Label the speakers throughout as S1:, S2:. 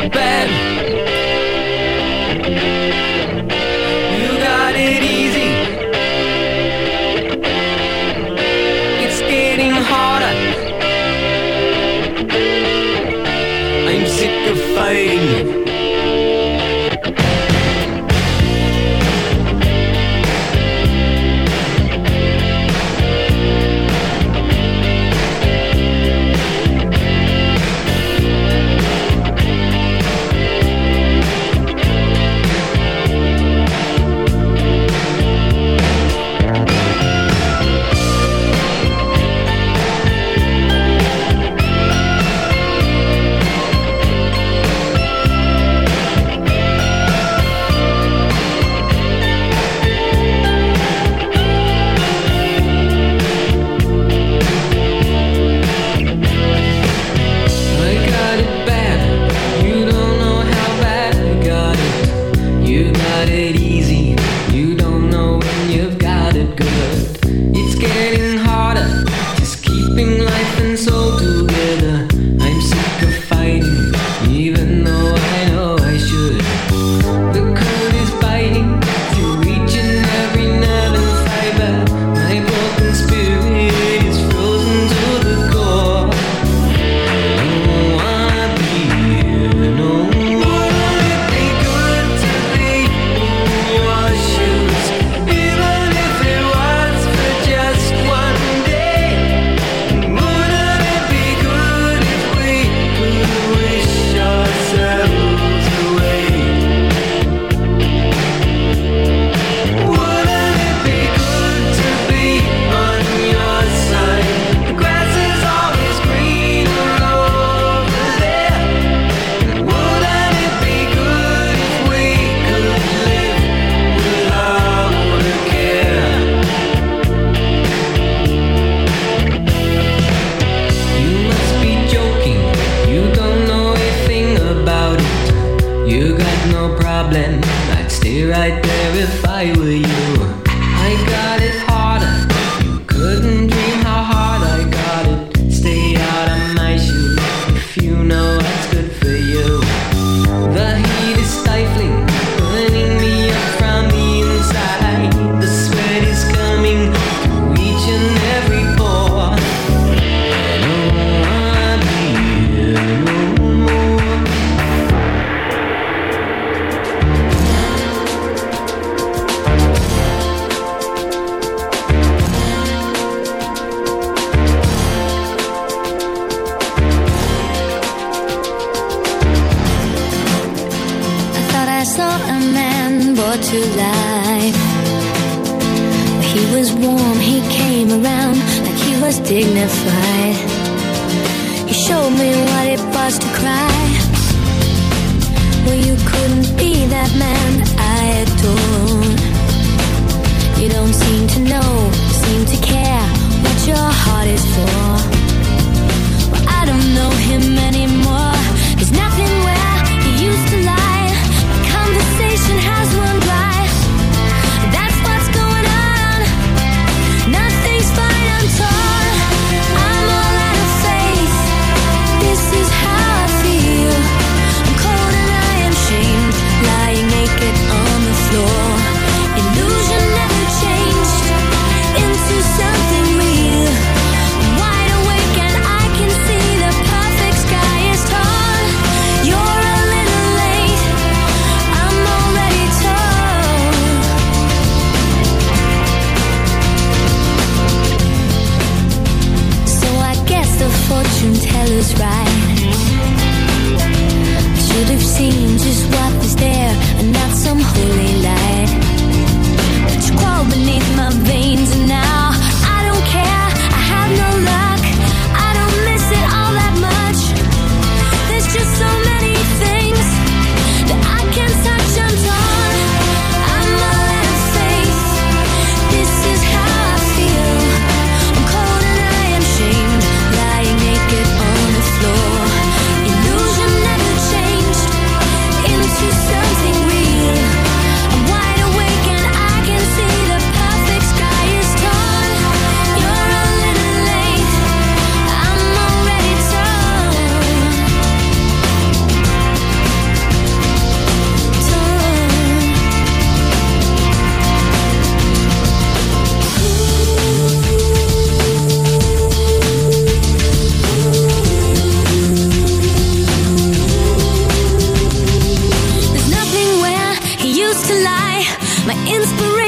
S1: it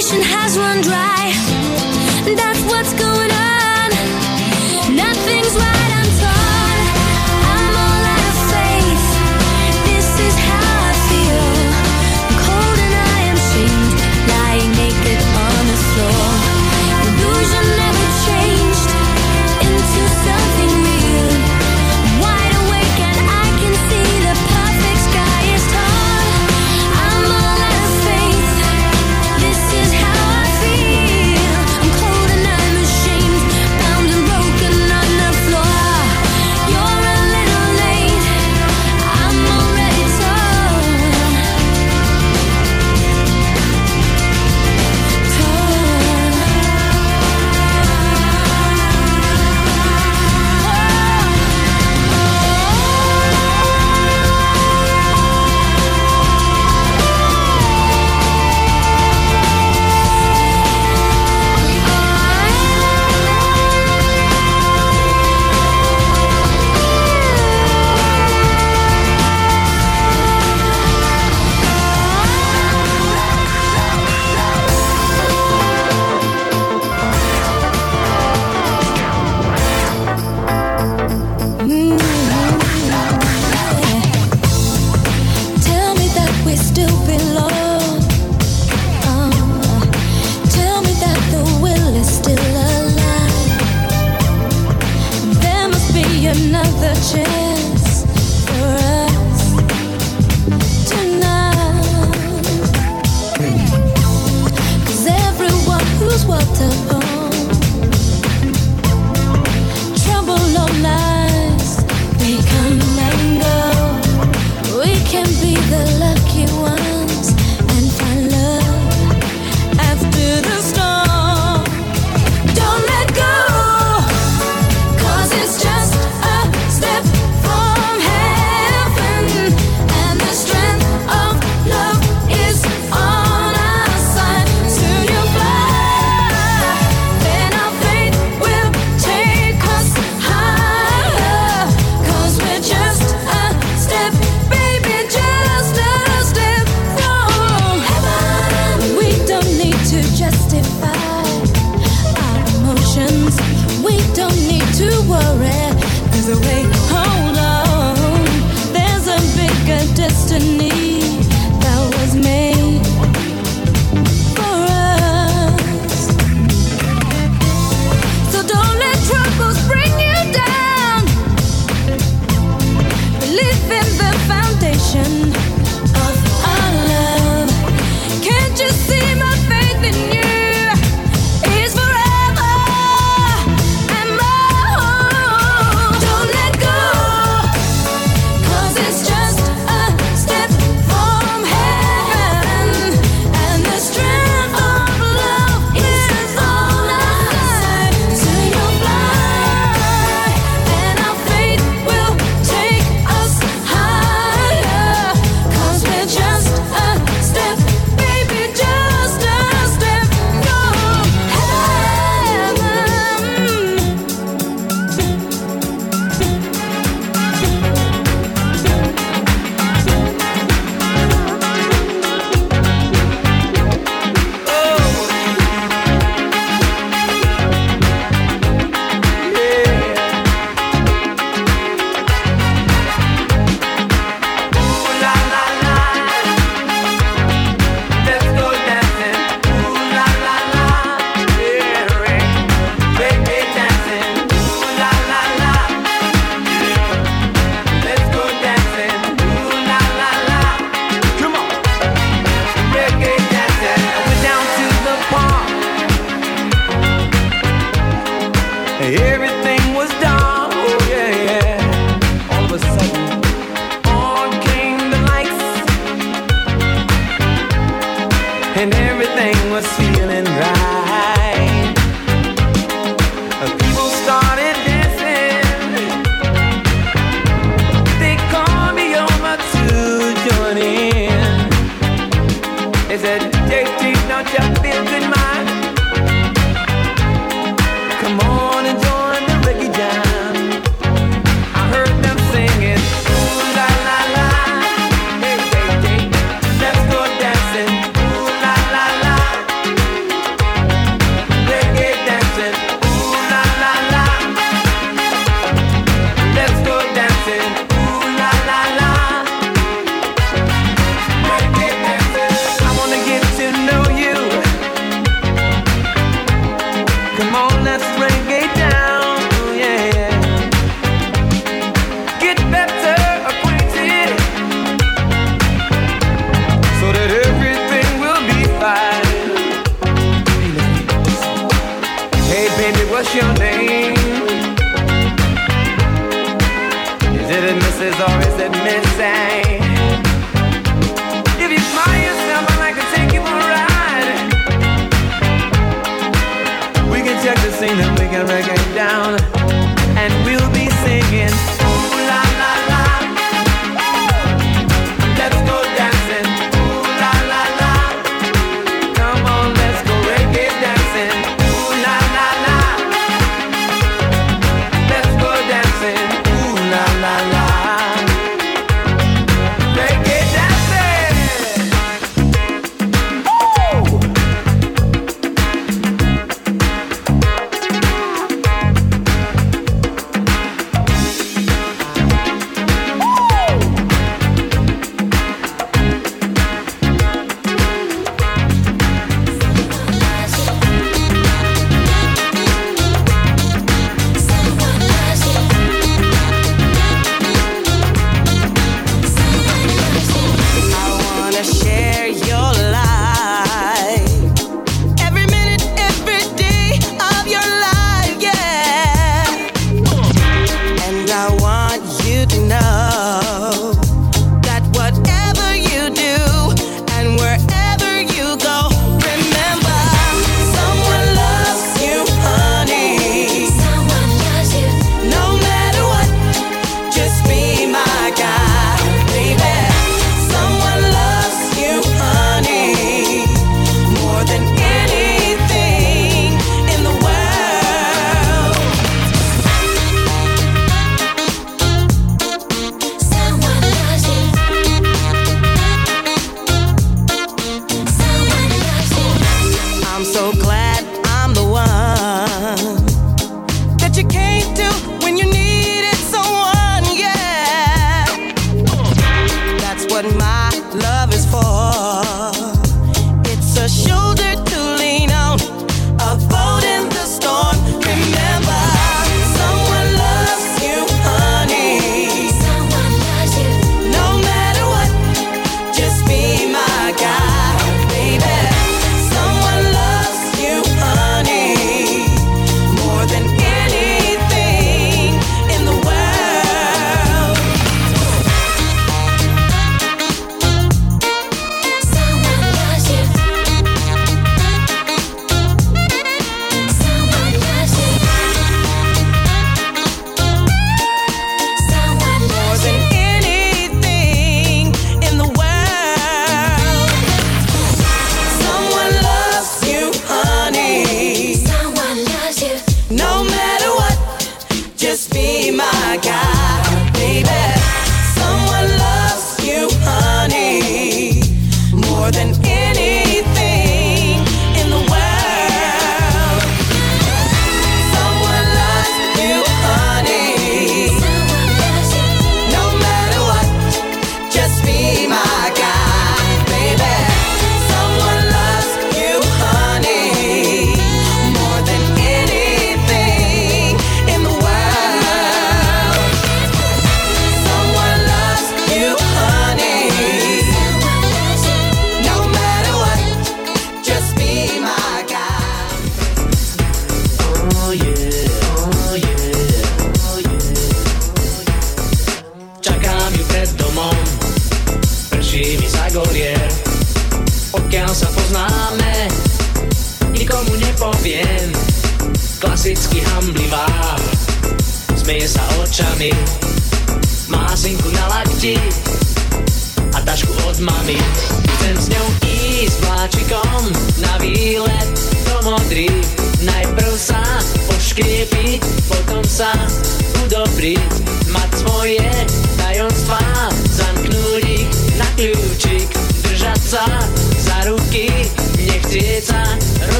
S2: nation has run dry. That's what's going on. Nothing's right. I'm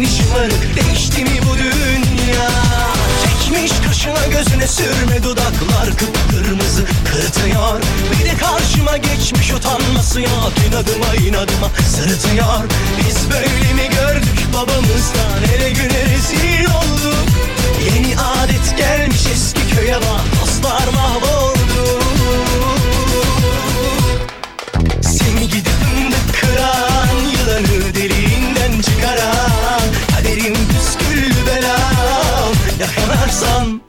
S3: Neden şımarık değişti mi bu dünya? Çekmiş kaşına gözüne sürme dudaklar kıpkırmızı kırtıyor Bir de karşıma geçmiş utanması yok inadıma inadıma sırıtıyor. Biz böyle mi gördük babamızdan hele güne rezil olduk? Yeni adet gelmiş eski köye bak dostlar
S4: mahvolduk varsan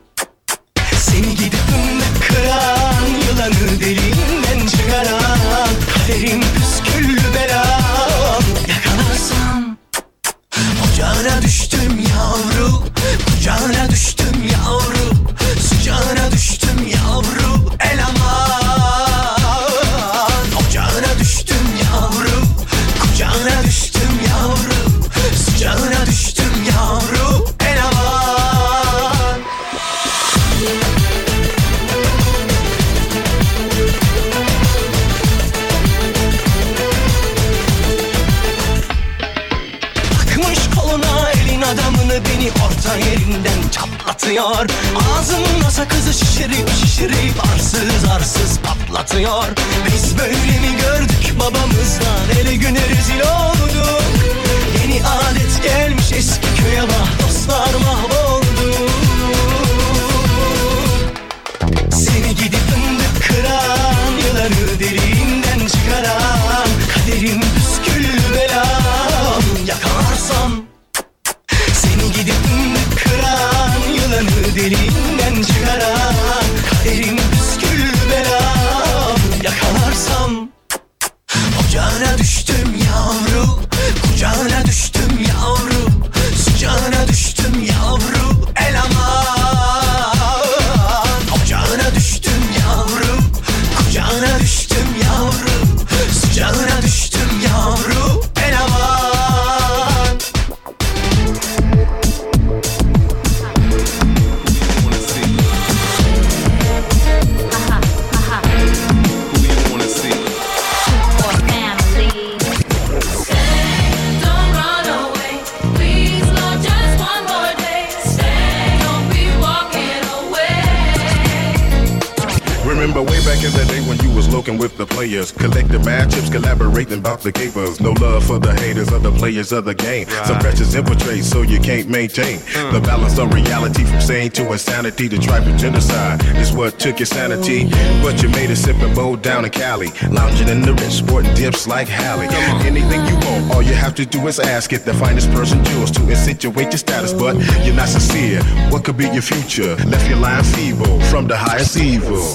S4: Señor. players of the game. Right. Some pressures infiltrate, so you can't maintain mm. the balance of reality from sane to insanity to of genocide. Is what took your sanity, but you made a sipping bowl down in Cali, lounging in the rich sporting dips like Halle. Anything you want, all you have to do is ask it. The finest person jewels to accentuate your status, but you're not sincere. What could be your future? Left your line feeble from the highest evil.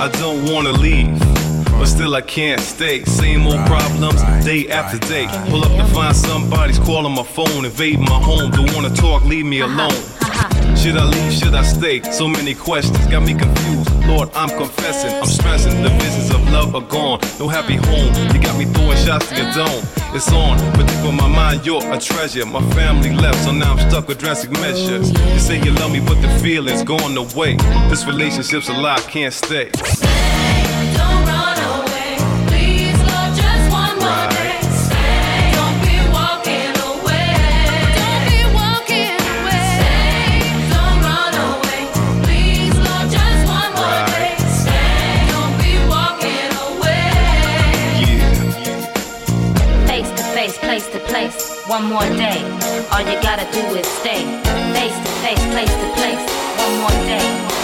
S5: I don't wanna leave. But still I can't stay. Same old problems day after day. Pull up to find somebody's calling my phone, invading my home. Don't wanna talk, leave me uh-huh. alone. Should I leave? Should I stay? So many questions got me confused. Lord, I'm confessing, I'm stressing. The visions of love are gone. No happy home. You got me throwing shots to your dome. It's on, but deep in my mind, you're a treasure. My family left, so now I'm stuck with drastic measures. You say you love me, but the feeling's going away. This relationship's a lie, can't stay.
S6: One more day.
S7: All you gotta do is stay. Face to face, place to place, one more day.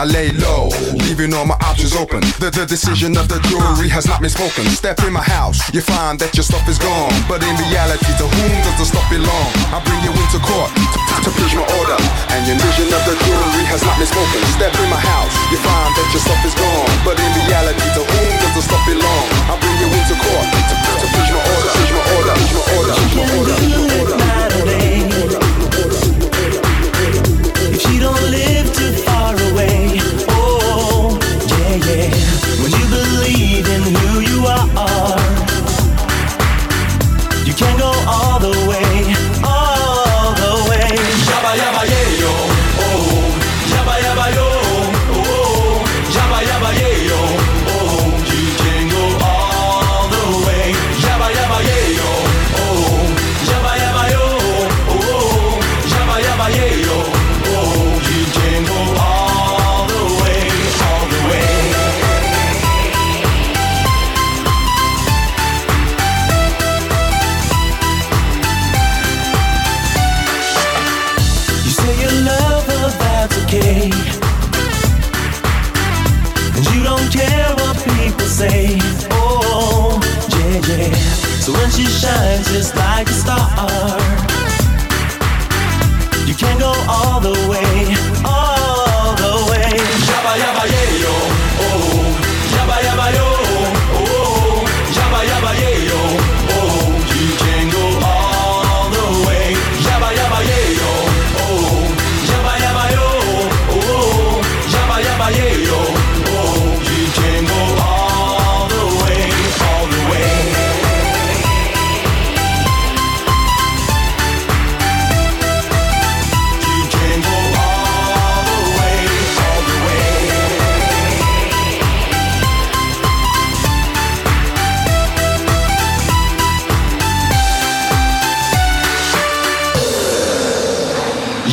S8: I
S9: lay low, leaving all my options open. The, the decision of the jury has not been spoken. Step in my house, you find that your stuff is gone. But in reality, to whom does the stuff belong? I bring you into court to preach my order. And your vision of the jury has not been spoken. Step in my house, you find that your stuff is gone. But in reality, to whom does the stuff belong? I bring you into court to, to,
S4: to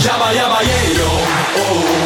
S4: Yaba, yaba, yeah. Oh.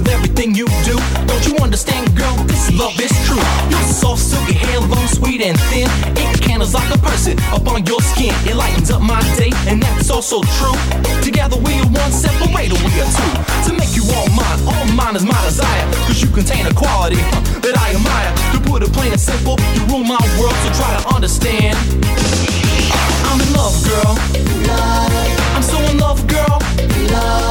S10: With everything you do, don't you understand, girl? This love is true. Your soft, silky hair, long, sweet, and thin. It candles like a person up on your skin. It lightens up my day, and that's also true. Together we are one, separated we are two. To make you all mine, all mine is my desire. Cause you contain a quality huh, that I admire. To put it plain and simple, you rule my world, so try to understand. I'm in love, girl. Love. I'm so in love, girl. I'm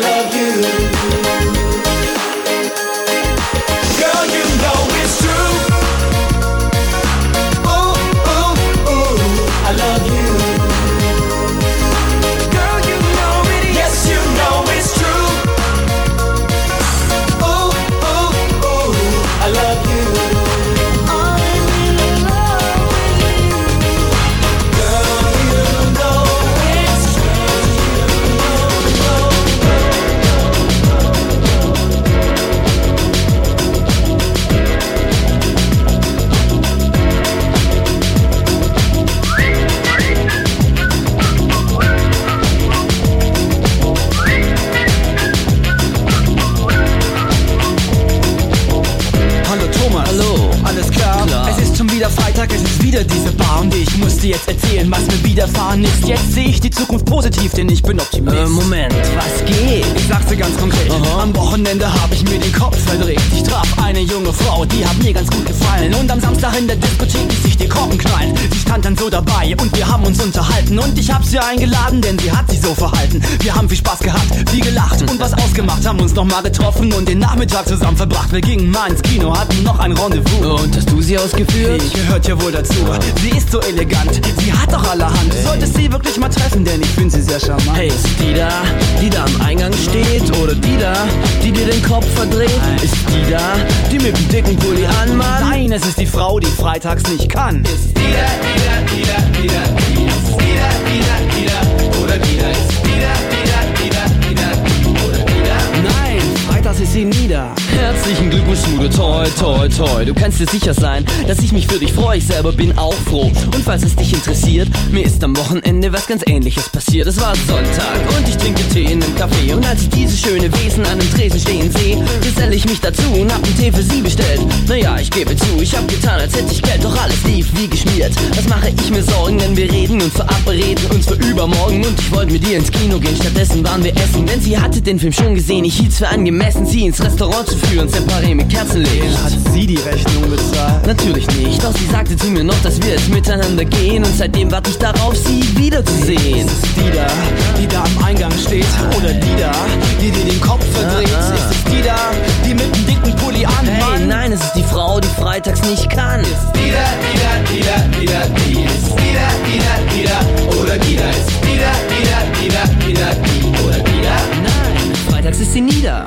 S10: love you.
S11: Frau, die hat mir ganz gut gefallen. Und am Samstag in der Diskothek stand dann so dabei und wir haben uns unterhalten. Und ich hab sie eingeladen, denn sie hat sich so verhalten. Wir haben viel Spaß gehabt, viel gelacht und was ausgemacht. Haben uns nochmal getroffen und den Nachmittag zusammen verbracht. Wir gingen mal ins Kino, hatten noch ein Rendezvous.
S12: Und hast du sie ausgeführt?
S11: Die gehört ja wohl dazu. Sie ist so elegant, sie hat doch allerhand. Du solltest sie wirklich mal treffen, denn ich finde sie sehr charmant.
S12: Hey, ist die da, die da am Eingang steht? Oder die da, die dir den Kopf verdreht? Ist die da, die mit dem dicken Pulli anmacht?
S11: Nein, es ist die Frau, die freitags nicht kann. Ist die da, die
S12: sie nieder. Herzlichen Glückwunsch, Mude, toi, toi, toi. Du kannst dir sicher sein, dass ich mich für dich freue. Ich selber bin auch froh. Und falls es dich interessiert, mir ist am Wochenende was ganz ähnliches passiert. Es war Sonntag und ich trinke Tee in einem Café. Und als ich diese schöne Wesen an einem Tresen stehen sehe, geselle ich mich dazu und hab einen Tee für sie bestellt. Naja, ich gebe zu, ich hab getan, als hätte ich Geld, doch alles lief wie geschmiert. Was mache ich mir Sorgen, denn wir reden und verabreden uns für übermorgen. Und ich wollte mit ihr ins Kino gehen, stattdessen waren wir essen. Denn sie hatte den Film schon gesehen, ich hielt's für angemessen, sie ins Restaurant zu führen, Türen separé mit Kerzenlicht.
S11: Hat sie die Rechnung bezahlt?
S12: Natürlich nicht, doch sie sagte zu mir noch, dass wir jetzt miteinander gehen. Und seitdem warte ich darauf, sie wiederzusehen.
S11: Ist es die da, die da am Eingang steht? Oder die da, die dir den Kopf verdreht? Ist es die da, die mit dem dicken Pulli an?
S12: Hey, nein, es ist die Frau, die freitags nicht kann.
S11: Ist die da, die da, die da, die da, die. Ist die da, die da, die da, oder die da. Ist die da, die da, die da,
S13: die da, die.
S14: Oder die da? Nein, freitags ist sie nieder.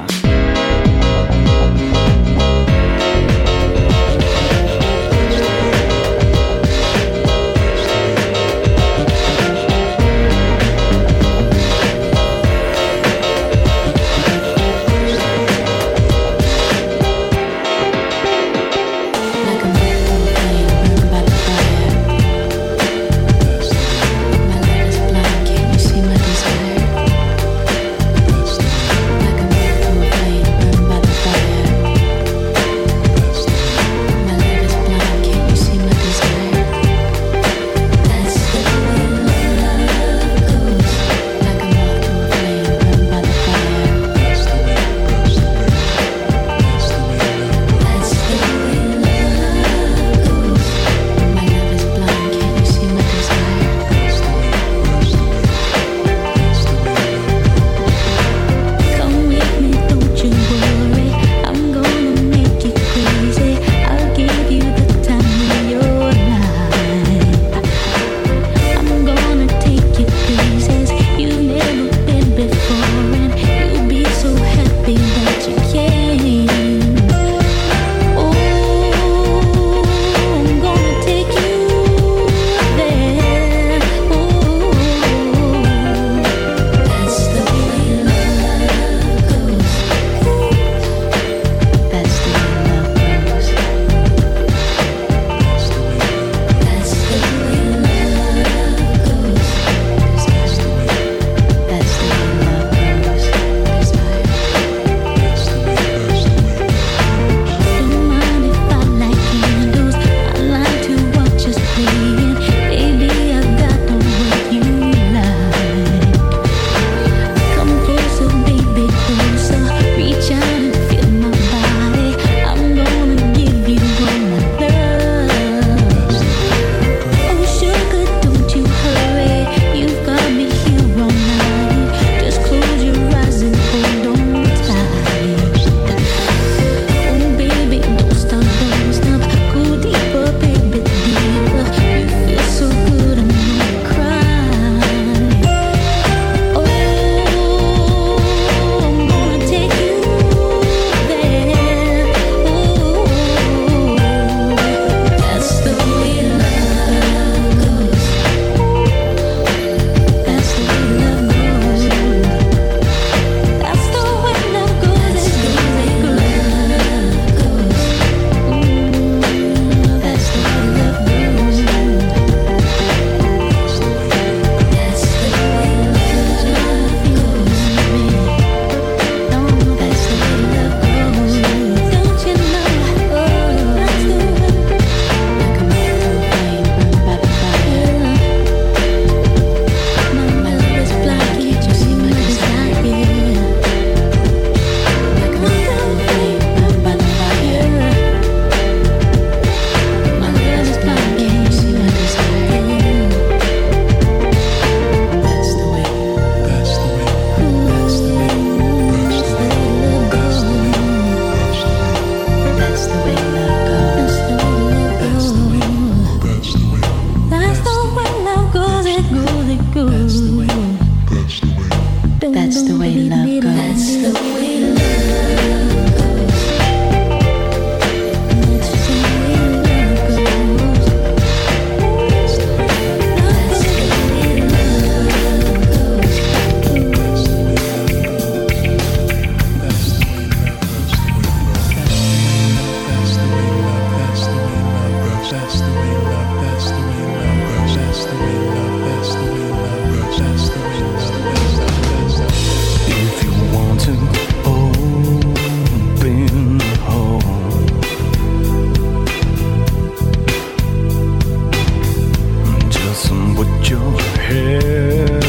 S14: put your head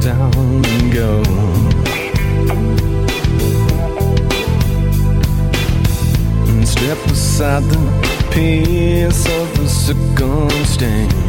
S14: down and go. And step aside the piece of the circumstance.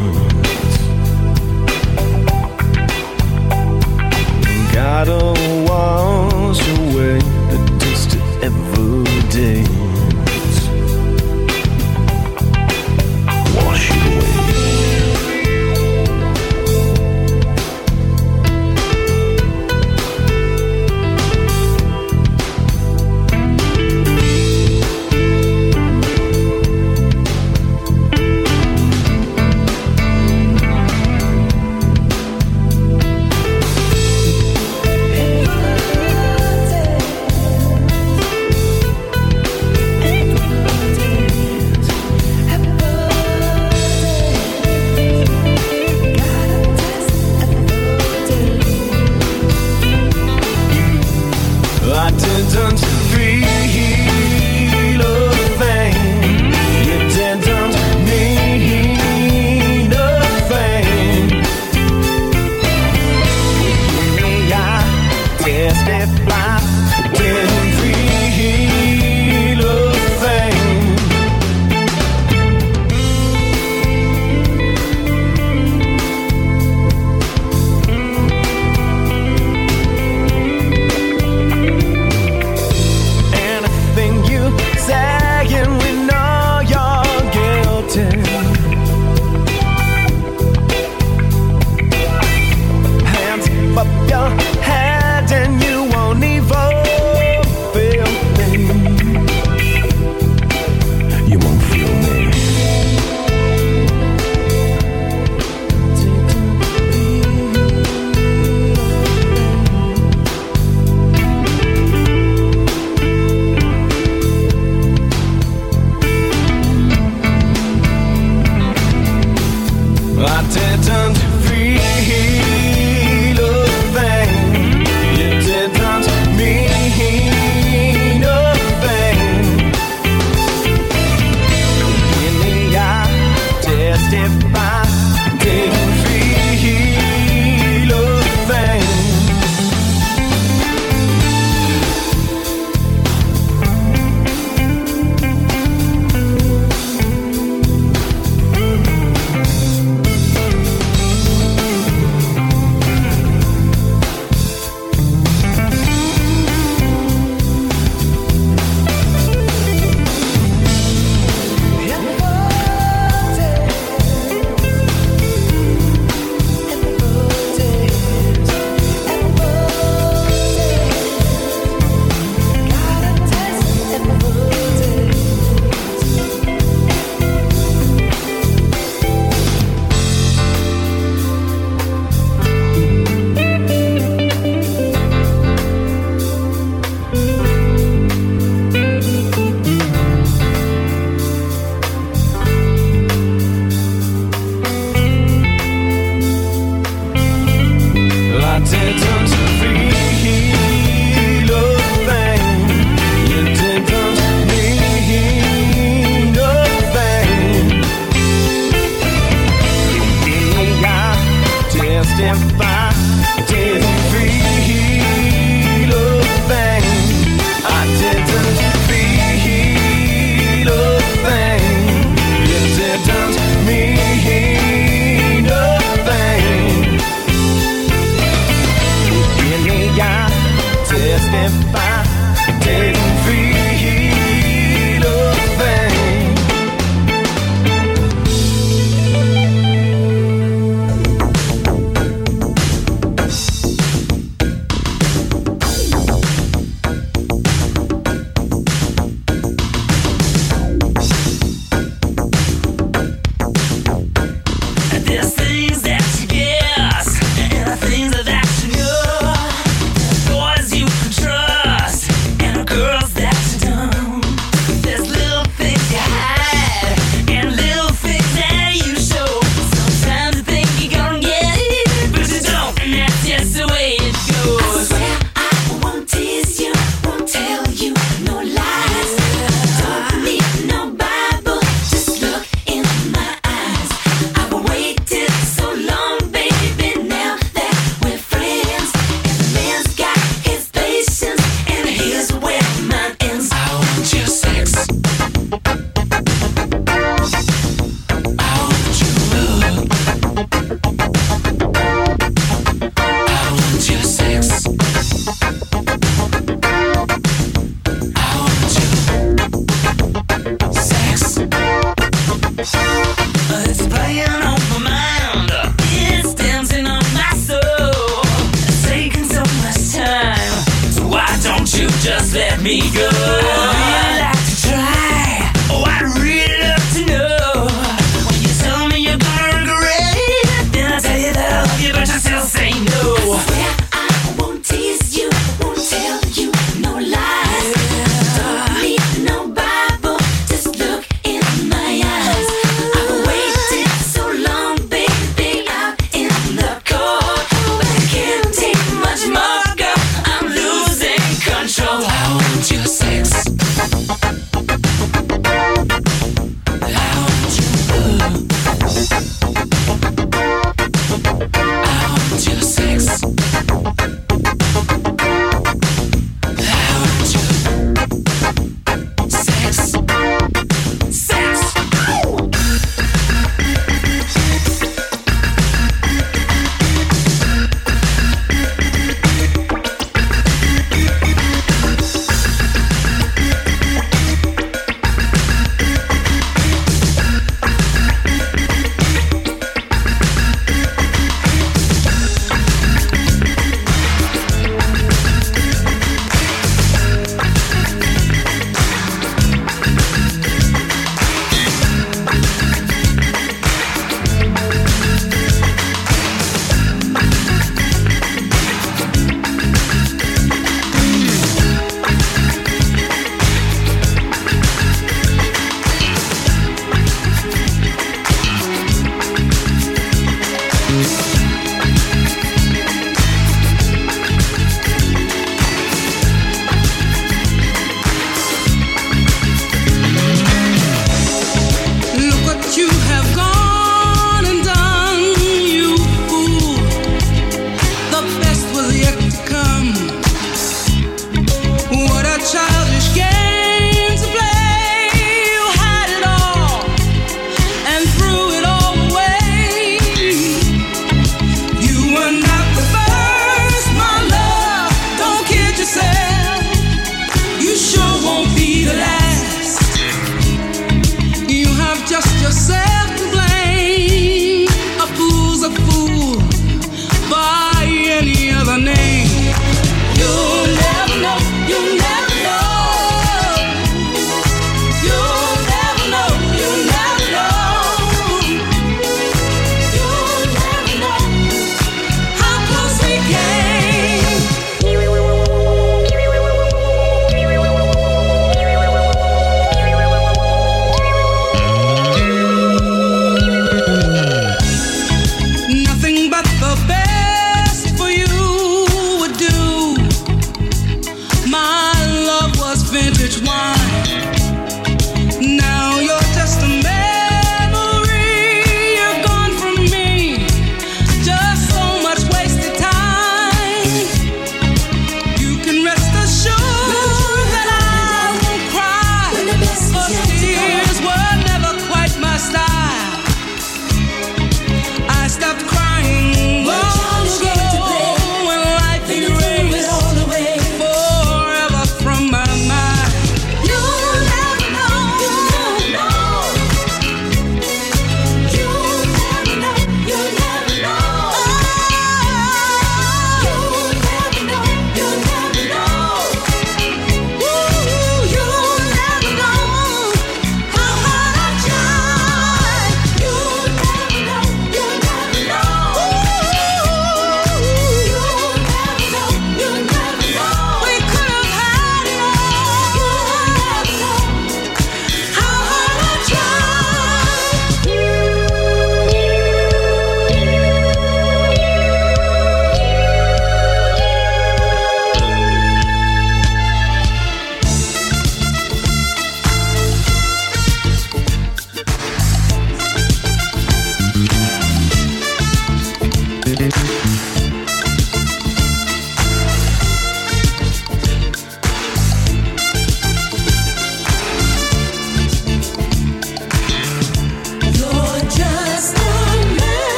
S15: Just let me go?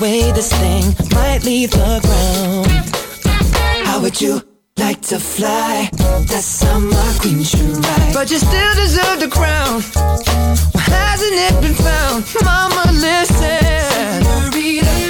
S16: way this thing might leave the ground. How would you like to fly? That summer queen should ride. But you still deserve the crown. Why hasn't it been found? Mama, listen.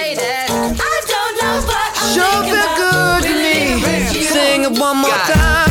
S17: Show
S16: feel good to me. Sing it one more time.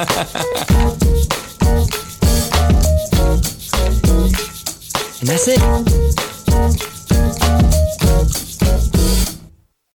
S16: and that's it.